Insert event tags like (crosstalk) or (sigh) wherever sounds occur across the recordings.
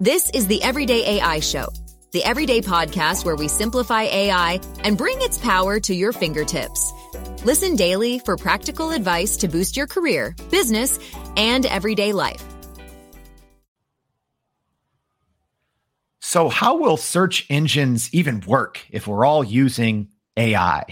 This is the Everyday AI Show, the everyday podcast where we simplify AI and bring its power to your fingertips. Listen daily for practical advice to boost your career, business, and everyday life. So, how will search engines even work if we're all using AI?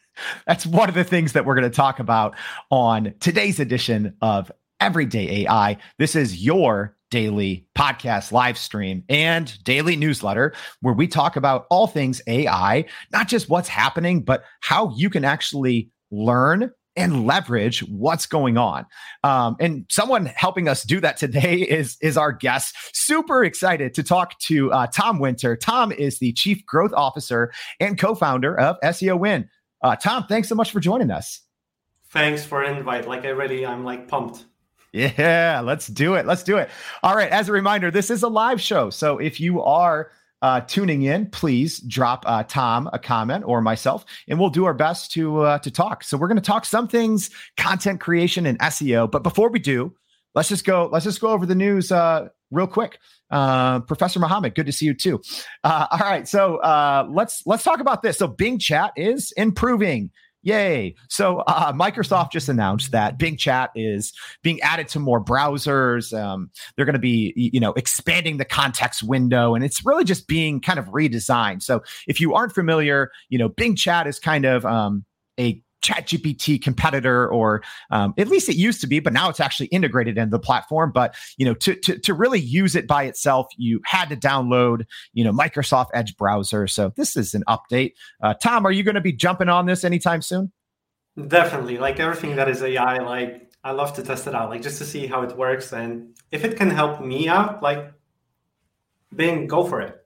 (laughs) That's one of the things that we're going to talk about on today's edition of Everyday AI. This is your daily podcast live stream and daily newsletter where we talk about all things AI, not just what's happening, but how you can actually learn and leverage what's going on. Um, and someone helping us do that today (laughs) is is our guest. Super excited to talk to uh, Tom Winter. Tom is the Chief Growth Officer and co-founder of SEOwind. Uh, Tom, thanks so much for joining us. Thanks for invite. Like I really, I'm like pumped. Yeah, let's do it. Let's do it. All right. As a reminder, this is a live show. So if you are uh, tuning in, please drop uh, Tom a comment or myself, and we'll do our best to uh, to talk. So we're going to talk some things, content creation and SEO. But before we do, let's just go. Let's just go over the news uh, real quick. Uh, Professor Muhammad, good to see you too. Uh, all right, so let's let's talk about this. So Bing Chat is improving. Yay. So uh, Microsoft just announced that Bing Chat is being added to more browsers. Um, they're going to be, you know, expanding the context window and it's really just being kind of redesigned. So if you aren't familiar, you know, Bing Chat is kind of um, a ChatGPT competitor, or um, at least it used to be, but now it's actually integrated into the platform. But you know, to, to to really use it by itself, you had to download you know Microsoft Edge browser. So this is an update. Uh, Tom, are you going to be jumping on this anytime soon? Definitely, like everything that is AI, like I love to test it out, like just to see how it works, and if it can help me out, like Bing, go for it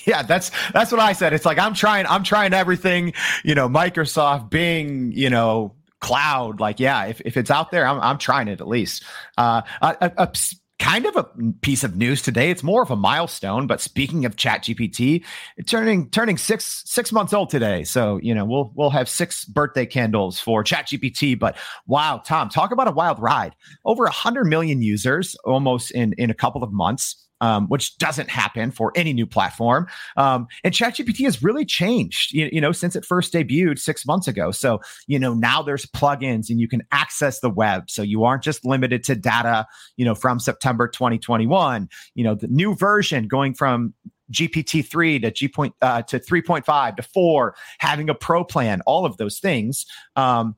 (laughs) yeah, that's that's what I said. It's like I'm trying, I'm trying everything, you know, Microsoft, Bing, you know, Claude. Like, yeah, if, if it's out there, I'm I'm trying it at least. Uh, a, a, kind of a piece of news today. It's more of a milestone. But speaking of Chat GPT, turning turning six six months old today. So you know we'll we'll have six birthday candles for Chat GPT. But wow, Tom, talk about a wild ride. Over hundred million users almost in in a couple of months um, which doesn't happen for any new platform. Um, and ChatGPT has really changed, you, you, know, since it first debuted six months ago. So, you know, now there's plugins and you can access the web. So you aren't just limited to data, you know, from September 2021. You know, the new version going from GPT three to G point uh, to three point five to four, having a pro plan, all of those things. Um,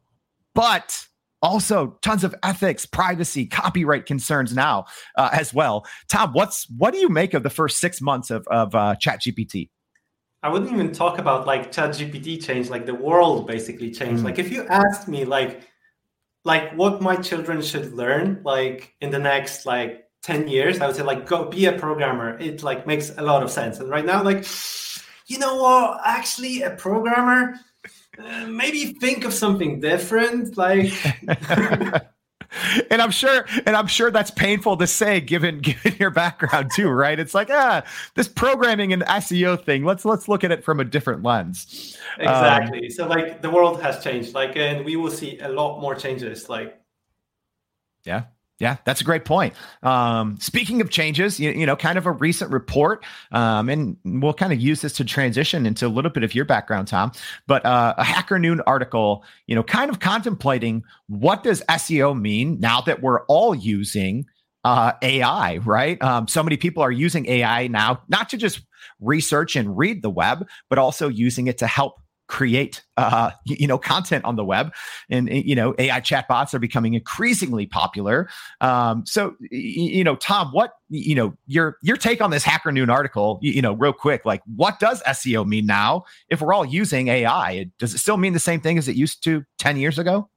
but also tons of ethics privacy copyright concerns now uh, as well. Tom what's what do you make of the first six months of, of uh, chat gpt i wouldn't even talk about like chat gpt change like the world basically changed. Mm. like if you asked me like like what my children should learn like in the next like 10 years i would say like go be a programmer. It like makes a lot of sense. And right now like you know what? Actually a programmer uh, maybe think of something different like (laughs) and I'm sure, and I'm sure that's painful to say, given (laughs) given your background too, right? It's like, ah, this programming and SEO thing. Let's let's look at it from a different lens. Exactly. Um, so, like, the world has changed, like, and we will see a lot more changes. Like, yeah, yeah, that's a great point. Um, speaking of changes, you, you, know, kind of a recent report, um, and we'll kind of use this to transition into a little bit of your background, Tom. But uh, a Hacker Noon article, you know, kind of contemplating what does SEO mean now that we're all using uh, AI, right? Um, so many people are using AI now, not to just research and read the web, but also using it to help create uh, you know content on the web. And you know ai chatbots are becoming increasingly popular. Um, so you know tom what you know your your take on this hacker noon article you, know real quick like what does seo mean now? If we're all using ai does it still mean the same thing as it used to 10 years ago?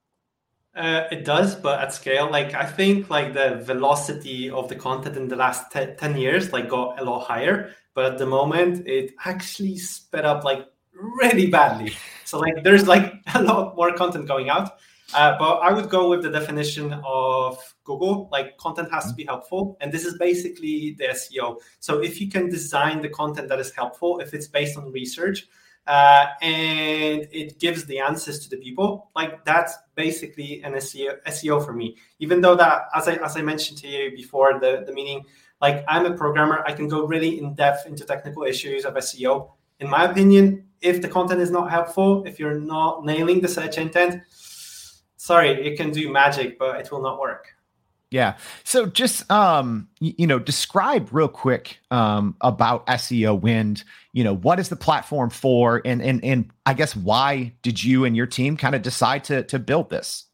Uh, it does, but at scale, like I think, like the velocity of the content in the last 10, 10 years, like got a lot higher. But at the moment, it actually sped up like really badly. So like there's like (laughs) a lot more content going out. Uh, but I would go with the definition of Google. Like content has to be helpful, and this is basically the SEO. So if you can design the content that is helpful, if it's based on research, uh, and it gives the answers to the people, like that's basically an SEO, SEO for me. Even though that, as I as I mentioned to you before, the the meaning Like I'm a programmer, I can go really in depth into technical issues of SEO. In my opinion, if the content is not helpful, if you're not nailing the search intent, sorry, it can do magic, but it will not work. Yeah. So just um you know, describe real quick um about SEOwind. You know, what is the platform for and and and I guess why did you and your team kind of decide to to build this?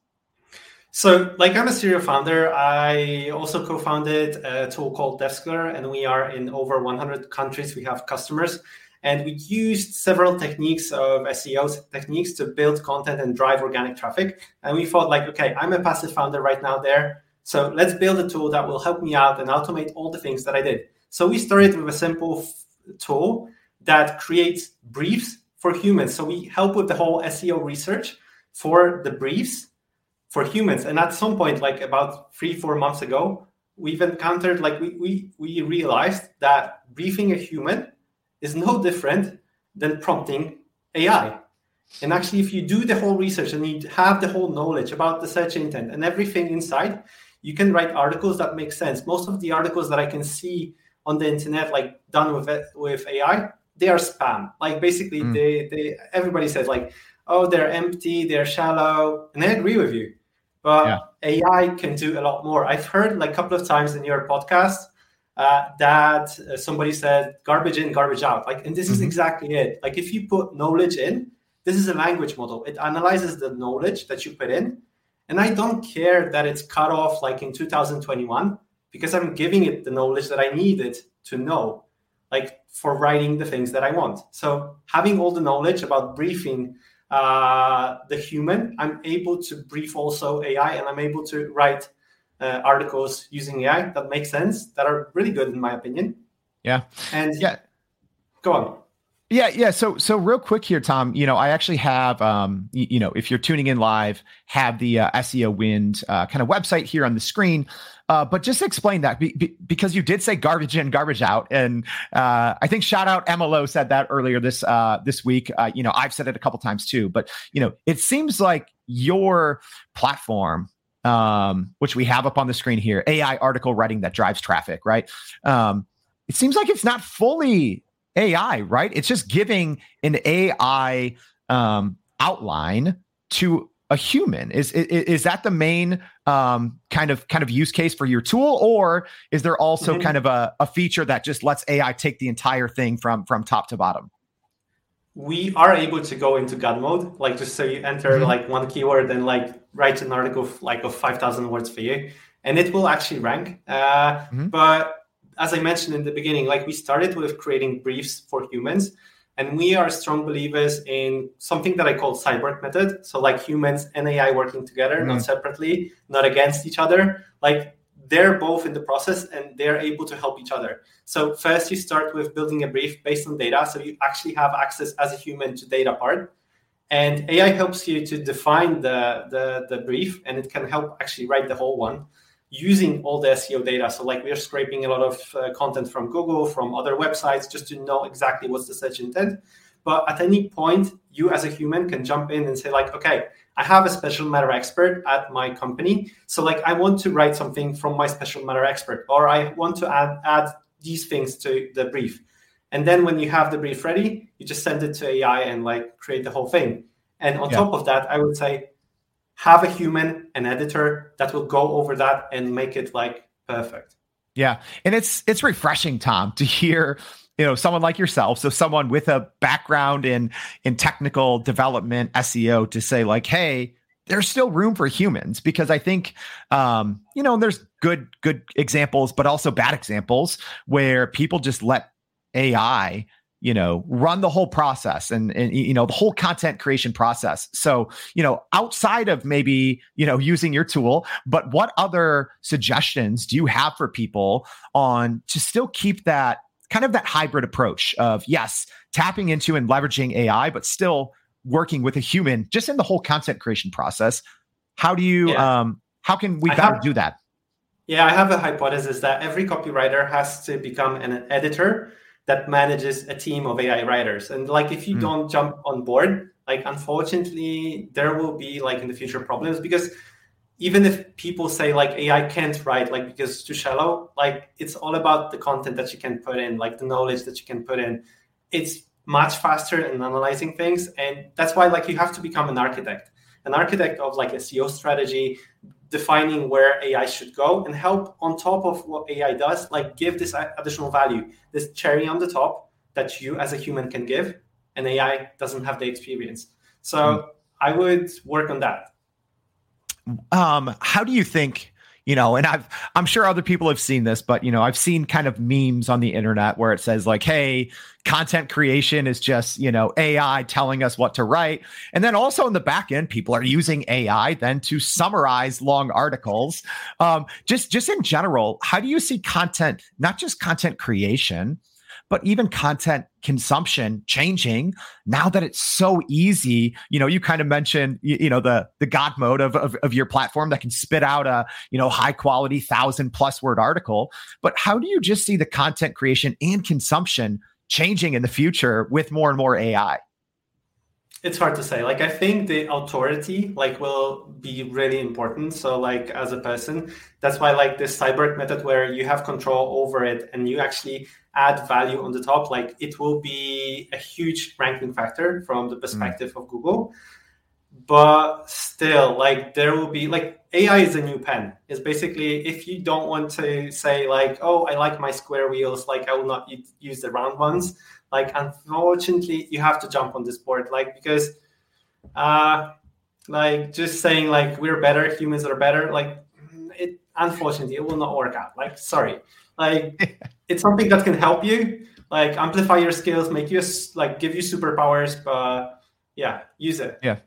So, like I'm a serial founder, I also co-founded a tool called DevSkiller, and we are in over 100 countries. We have customers, and we used several techniques of SEO techniques to build content and drive organic traffic. And we thought, like, okay, I'm a passive founder right now there so let's build a tool that will help me out and automate all the things that I did. So we started with a simple f- tool that creates briefs for humans. So we help with the whole SEO research for the briefs for humans. And at some point, like about three, four months ago, we've encountered like we we, we realized that briefing a human is no different than prompting AI. And actually, if you do the whole research and you have the whole knowledge about the search intent and everything inside, you can write articles that make sense. Most of the articles that I can see on the internet, like done with with AI, they are spam. Like basically, mm. they they everybody says like, oh, they're empty, they're shallow, and I agree with you. But yeah. AI can do a lot more. I've heard like a couple of times in your podcast uh, that uh, somebody said garbage in, garbage out. Like, and this mm-hmm. is exactly it. Like, if you put knowledge in, this is a language model. It analyzes the knowledge that you put in and I don't care that it's cut off like in 2021 because I'm giving it the knowledge that I needed to know, like for writing the things that I want. So having all the knowledge about briefing uh, the human, I'm able to brief also AI and I'm able to write uh, articles using AI that make sense, that are really good in my opinion. Yeah. And yeah, go on. Yeah, yeah. So, so real quick here, Tom. You know, I actually have, um, you, you know, if you're tuning in live, have the uh, SEOwind uh, kind of website here on the screen. Uh, but just explain that be, be, because you did say garbage in, garbage out, and uh, I think shout out MLO said that earlier this uh, this week. Uh, you know, I've said it a couple times too. But you know, it seems like your platform um, which we have up on the screen here, AI article writing that drives traffic, right? Um, it seems like it's not fully AI, right? It's just giving an AI um, outline to a human. Is, is is that the main um, kind of kind of use case for your tool, or is there also mm-hmm. kind of a, a feature that just lets AI take the entire thing from from top to bottom? We are able to go into God mode, like just so you enter mm-hmm. like one keyword and like write an article of, like of five thousand words for you, and it will actually rank. Uh, mm-hmm. But as I mentioned in the beginning, like we started with creating briefs for humans, and we are strong believers in something that I call cyborg method. So like humans and AI working together, mm-hmm. not separately, not against each other. Like they're both in the process and they're able to help each other. So first you start with building a brief based on data. So you actually have access as a human to data part. And AI helps you to define the, the, the brief and it can help actually write the whole one using all the SEO data. So like we're scraping a lot of uh, content from Google, from other websites, just to know exactly what's the search intent. But at any point, you as a human can jump in and say like, okay, I have a special matter expert at my company. So like I want to write something from my special matter expert, or I want to add add these things to the brief. And then when you have the brief ready, you just send it to AI and like create the whole thing. And on yeah. top of that, I would say have a human, an editor that will go over that and make it like perfect. Yeah. And it's it's refreshing, Tom, to hear you know someone like yourself so someone with a background in in technical development seo to say like hey there's still room for humans because i think um you know there's good good examples but also bad examples where people just let ai you know run the whole process and, and you know the whole content creation process. So you know outside of maybe you know using your tool but what other suggestions do you have for people on to still keep that kind of that hybrid approach of yes tapping into and leveraging ai but still working with a human just in the whole content creation process how do you yeah. um how can we better have, do that yeah i have a hypothesis that every copywriter has to become an editor that manages a team of AI writers. And like if you mm. don't jump on board, like unfortunately there will be like in the future problems because even if people say like AI can't write like because it's too shallow, like it's all about the content that you can put in, like the knowledge that you can put in. It's much faster in analyzing things, and that's why like you have to become an architect, an architect of like a SEO strategy, defining where AI should go, and help on top of what AI does, like give this additional value, this cherry on the top that you as a human can give, and AI doesn't have the experience. So mm. I would work on that um, how do you think? You know, and I've I'm sure other people have seen this, but you know, I've seen kind of memes on the internet where it says like, "Hey, content creation is just you know AI telling us what to write," and then also in the back end, people are using AI then to summarize long articles. Um, just just in general, how do you see content, not just content creation, but even content consumption changing now that it's so easy you know you kind of mentioned you, you know the the god mode of, of, of your platform that can spit out a you know high quality thousand plus word article. But how do you just see the content creation and consumption changing in the future with more and more ai it's hard to say. Like i think the authority like will be really important. So like as a person that's why like this cyborg method where you have control over it and you actually add value on the top like it will be a huge ranking factor from the perspective mm. of google. But still like there will be like ai is a new pen. It's basically if you don't want to say like oh i like my square wheels like i will not use the round ones like unfortunately you have to jump on this board like because uh like just saying like we're better humans are better like it unfortunately it will not work out like sorry. Like (laughs) it's something that can help you like amplify your skills make you like give you superpowers but yeah use it. Yeah.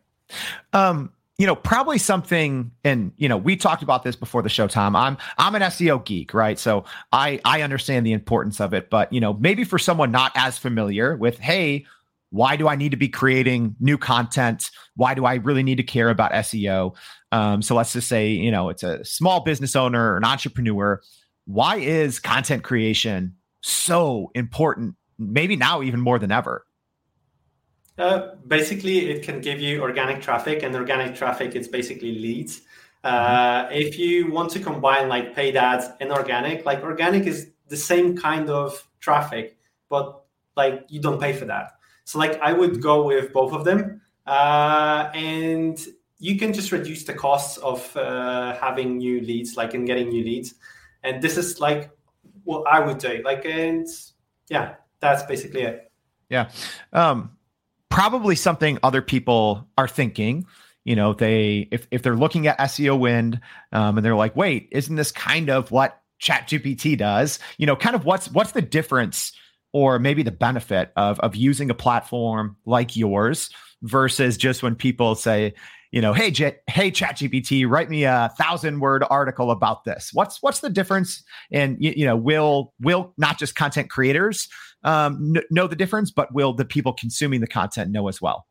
Um you know, probably something, and you know, we talked about this before the show, Tom. I'm I'm an SEO geek, right? So I I understand the importance of it, but you know, maybe for someone not as familiar with, hey, why do I need to be creating new content? Why do I really need to care about SEO? Um, so let's just say, you know, it's a small business owner or an entrepreneur. Why is content creation so important? Maybe now even more than ever. Uh, basically, it can give you organic traffic, and organic traffic is basically leads. Uh, mm-hmm. If you want to combine like paid ads and organic, like organic is the same kind of traffic, but like you don't pay for that. So like I would go with both of them, uh, and you can just reduce the costs of uh, having new leads, like in getting new leads. And this is like what I would do. Like, and yeah, that's basically it. Yeah. Um, probably something other people are thinking. You know they if, if they're looking at SEOwind um, and they're like wait isn't this kind of what chat gpt does? You know kind of what's what's the difference or maybe the benefit of of using a platform like yours versus just when people say you know hey J- hey chat gpt write me a thousand word article about this. What's what's the difference and you, you know will will not just content creators um, know the difference, but will the people consuming the content know as well?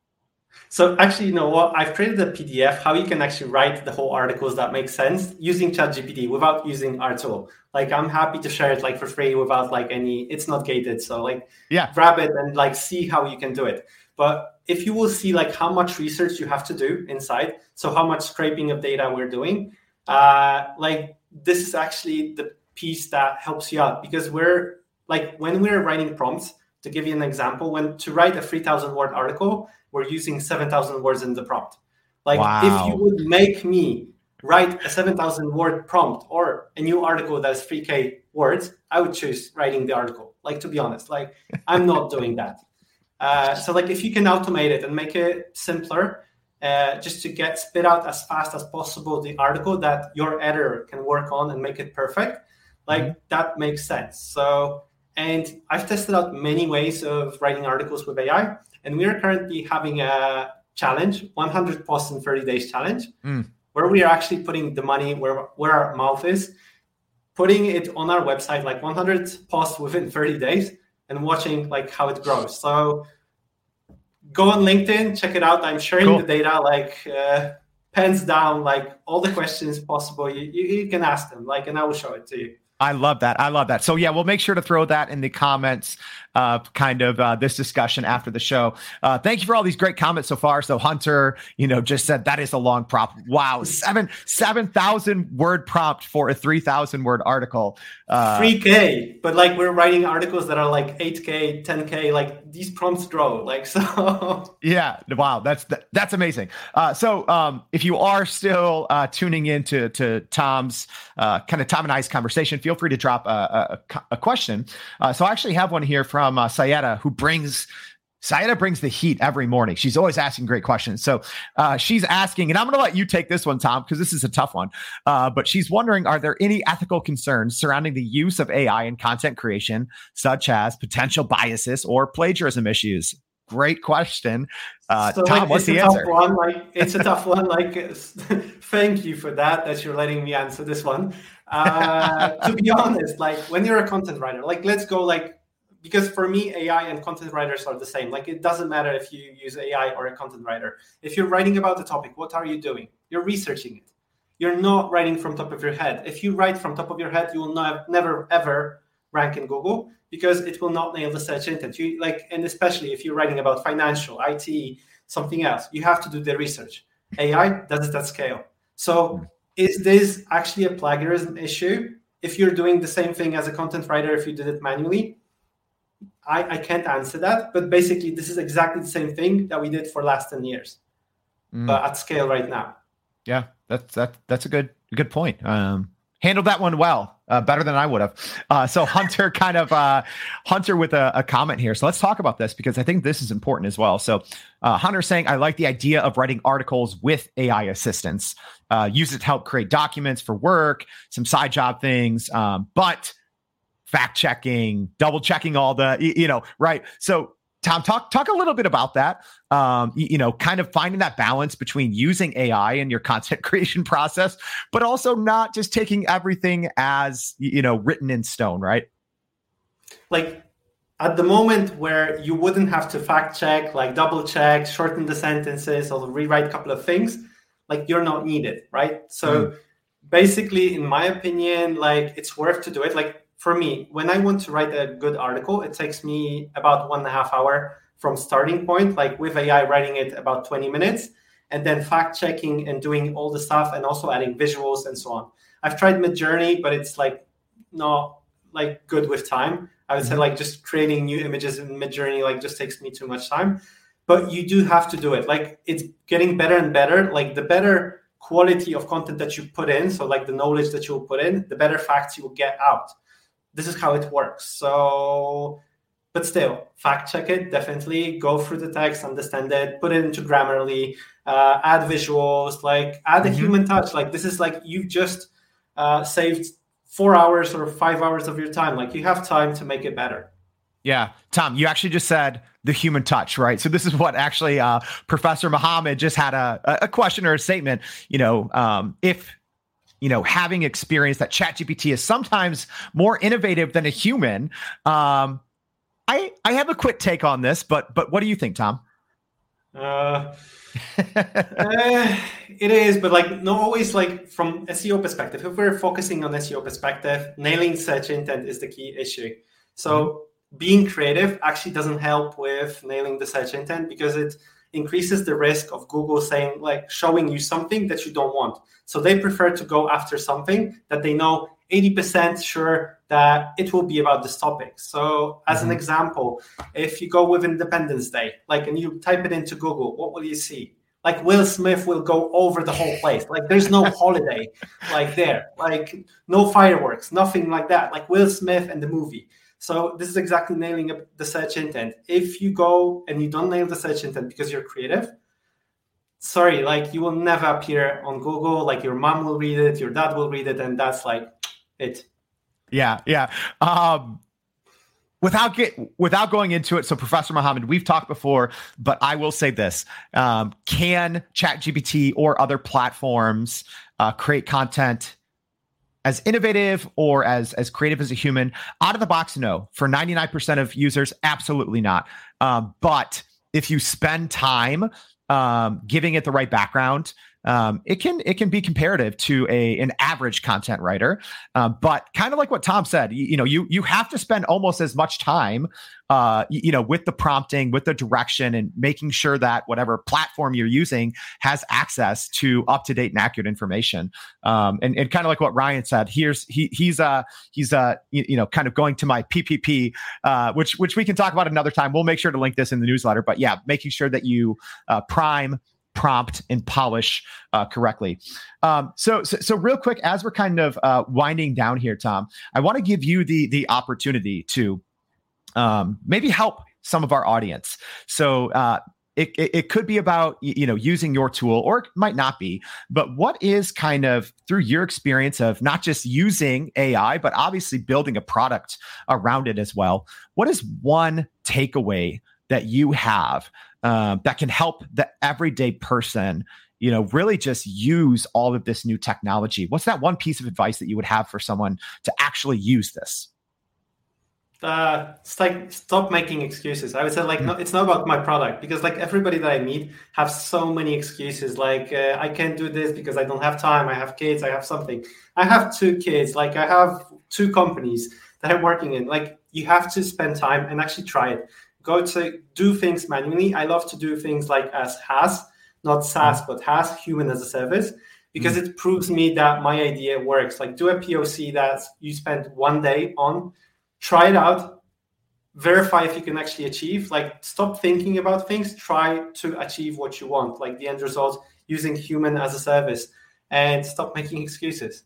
So actually, you know what? I've created a PDF how you can actually write the whole articles that make sense using ChatGPT without using our tool. Like I'm happy to share it like for free without like any. It's not gated, so like yeah, grab it and like see how you can do it. But if you will see like how much research you have to do inside, so how much scraping of data we're doing, uh, like this is actually the piece that helps you out because we're like when we're writing prompts, to give you an example, when to write a 3000 word article, we're using 7000 words in the prompt. Like wow. if you would make me write a 7000 word prompt or a new article that's 3k words, I would choose writing the article. Like to be honest, like (laughs) I'm not doing that. Uh, so like if you can automate it and make it simpler, uh, just to get spit out as fast as possible the article that your editor can work on and make it perfect, like mm-hmm. that makes sense. So and I've tested out many ways of writing articles with AI. And we are currently having a challenge, 100 posts in 30 days challenge, mm. where we are actually putting the money where, where our mouth is, putting it on our website, like 100 posts within 30 days and watching like how it grows. So go on LinkedIn, check it out. I'm sharing cool. the data, like uh, pens down, like all the questions possible. You, you, you can ask them, like, and I will show it to you. I love that. I love that. So yeah, we'll make sure to throw that in the comments, uh, kind of uh, this discussion after the show. Uh, thank you for all these great comments so far. So Hunter, you know, just said that is a long prompt. Wow, seven seven thousand word prompt for a three thousand word article. Uh, three K, but like we're writing articles that are like eight K, ten K. Like these prompts grow. Like (laughs) so. Yeah. Wow. That's that's amazing. Uh, so um, if you are still uh, tuning in to to Tom's kind of Tom and I's conversation, feel free to drop a, a, a question. Uh, so I actually have one here from uh, Sayeda, who brings Sayeda brings the heat every morning. She's always asking great questions. So uh, she's asking, and I'm going to let you take this one, Tom, because this is a tough one. Uh, but she's wondering Are there any ethical concerns surrounding the use of AI in content creation, such as potential biases or plagiarism issues? Great question. Uh, so, Tom, like, what's the answer? One, like, (laughs) it's a tough one. Like, (laughs) thank you for that, that you're letting me answer this one. Uh, to be honest, like when you're a content writer, like let's go like because for me AI and content writers are the same. Like it doesn't matter if you use AI or a content writer. If you're writing about the topic, what are you doing? You're researching it. You're not writing from top of your head. If you write from top of your head, you will not never ever rank in Google because it will not nail the search intent. You like, and especially if you're writing about financial, IT, something else, you have to do the research. AI does it at scale. So is this actually a plagiarism issue? If you're doing the same thing as a content writer, if you did it manually, I, I can't answer that. But basically, this is exactly the same thing that we did for last 10 years, mm. but at scale right now. Yeah, that's that that's a good good point. Um, handled that one well, uh, better than I would have. Uh, so (laughs) Hunter kind of uh, Hunter with a, a, comment here. So let's talk about this because I think this is important as well. So uh, Hunter saying, I like the idea of writing articles with AI assistance. Uh, use it to help create documents for work, some side job things, um, but fact checking, double checking all the, you know, right. So Tom, talk talk a little bit about that. Um, you, you, know, kind of finding that balance between using AI in your (laughs) content creation process, but also not just taking everything as you know written in stone, right? Like at the moment where you wouldn't have to fact check, like double check, shorten the sentences, or rewrite a couple of things, like you're not needed, right? So mm. basically, in my opinion, like it's worth to do it. Like for me, when I want to write a good article, it takes me about one and a half hour from starting point, like with AI writing it about 20 minutes, and then fact checking and doing all the stuff and also adding visuals and so on. I've tried Midjourney, but it's like not like good with time. I would say mm-hmm. like just creating new images in Midjourney like just takes me too much time. But you do have to do it. Like it's getting better and better. Like the better quality of content that you put in, so like the knowledge that you will put in, the better facts you will get out this is how it works. So, but still, fact check it. Definitely go through the text, understand it, put it into Grammarly, uh, add visuals, like add a mm-hmm. human touch. Like this is like you just uh, saved four hours or five hours of your time. Like you have time to make it better. Yeah, Tom, you actually just said the human touch, right? So this is what actually uh, Professor Muhammad just had a, a question or a statement. You know, um, if you know, having experience that ChatGPT is sometimes more innovative than a human. Um, I I have a quick take on this, but but what do you think, Tom? Uh, uh, (laughs) it is, but like not always like from SEO perspective. If we're focusing on SEO perspective, nailing search intent is the key issue. So mm-hmm. being creative actually doesn't help with nailing the search intent because it increases the risk of Google saying like showing you something that you don't want. So they prefer to go after something that they know 80% sure that it will be about this topic. So as mm-hmm. an example, if you go with Independence Day, like and you type it into Google, what will you see? Like Will Smith will go over the whole place. Like there's no (laughs) holiday like there. Like no fireworks, nothing like that. Like Will Smith and the movie. So this is exactly nailing up the search intent. If you go and you don't nail the search intent because you're creative, sorry, like you will never appear on Google. Like your mom will read it, your dad will read it, and that's like it. Yeah, yeah. Um, without get without going into it, so Professor Muhammad, we've talked before, but I will say this: um, Can ChatGPT or other platforms uh, create content as innovative or as as creative as a human out of the box no. For 99% of users absolutely not. Um, but if you spend time um, giving it the right background um, it can it can be comparative to a an average content writer. Um, but kind of like what Tom said, you, you, know, you you have to spend almost as much time, uh, you, you, know, with the prompting, with the direction, and making sure that whatever platform you're using has access to up to date and accurate information. Um, and and kind of like what Ryan said, here's he he's uh he's uh you, you know kind of going to my PPP, uh, which which we can talk about another time. We'll make sure to link this in the newsletter. But yeah, making sure that you uh, prime prompt and polish uh, correctly. Um, so, so, so, real quick, as we're kind of uh, winding down here, Tom, I want to give you the the opportunity to um, maybe help some of our audience. So. Uh, it, it, it, could be about you know using your tool or it might not be but what is kind of through your experience of not just using ai but obviously building a product around it as well what is one takeaway that you have um, that can help the everyday person you know really just use all of this new technology what's that one piece of advice that you would have for someone to actually use this uh, it's like stop making excuses. I would say like no, it's not about my product because like everybody that I meet have so many excuses. Like uh, I can't do this because I don't have time. I have kids. I have something. I have two kids. Like I have two companies that I'm working in. Like you have to spend time and actually try it go to do things manually. I love to do things like as has, not SaaS, mm. but HaaS human as a service, because mm-hmm. it proves me that my idea works. Like do a POC that you spend one day on, try it out, verify if you can actually achieve. Like stop thinking about things, try to achieve what you want, like the end result using human as a service, and stop making excuses.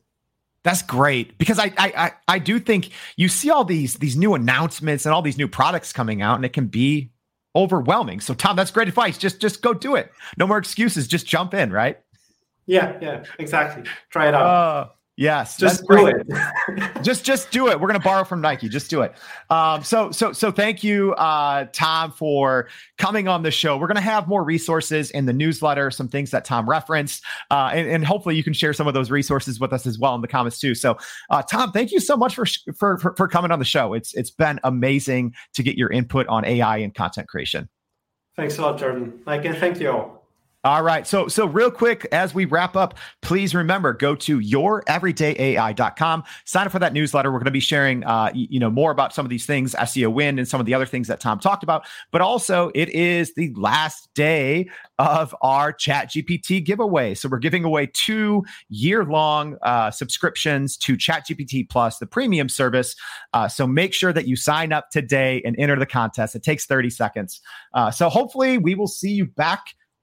That's great because I, I I do think you see all these these new announcements and all these new products coming out, and it can be overwhelming. So Tom, that's great advice. Just just go do it. No more excuses. Just jump in, right? Yeah, yeah, exactly. Try it out. Uh, Yes, just do it. (laughs) just just do it. We're gonna borrow from Nike. Just do it. Um, so so so thank you, uh, Tom, for coming on the show. We're gonna have more resources in the newsletter, some things that Tom referenced, uh, and, and hopefully you can share some of those resources with us as well in the comments too. So, uh, Tom, thank you so much for, for for for coming on the show. It's it's been amazing to get your input on AI and content creation. Thanks a lot, Jordan. Like, and thank you all. All right. So, so real quick, as we wrap up, please remember go to youreverydayai.com. Sign up for that newsletter. We're going to be sharing, uh, you know, more about some of these things, SEOwind, and some of the other things that Tom talked about. But also, it is the last day of our Chat GPT giveaway. So we're giving away two year-long uh, subscriptions to Chat GPT Plus, the premium service. Uh, so make sure that you sign up today and enter the contest. It takes 30 seconds. Uh, so hopefully, we will see you back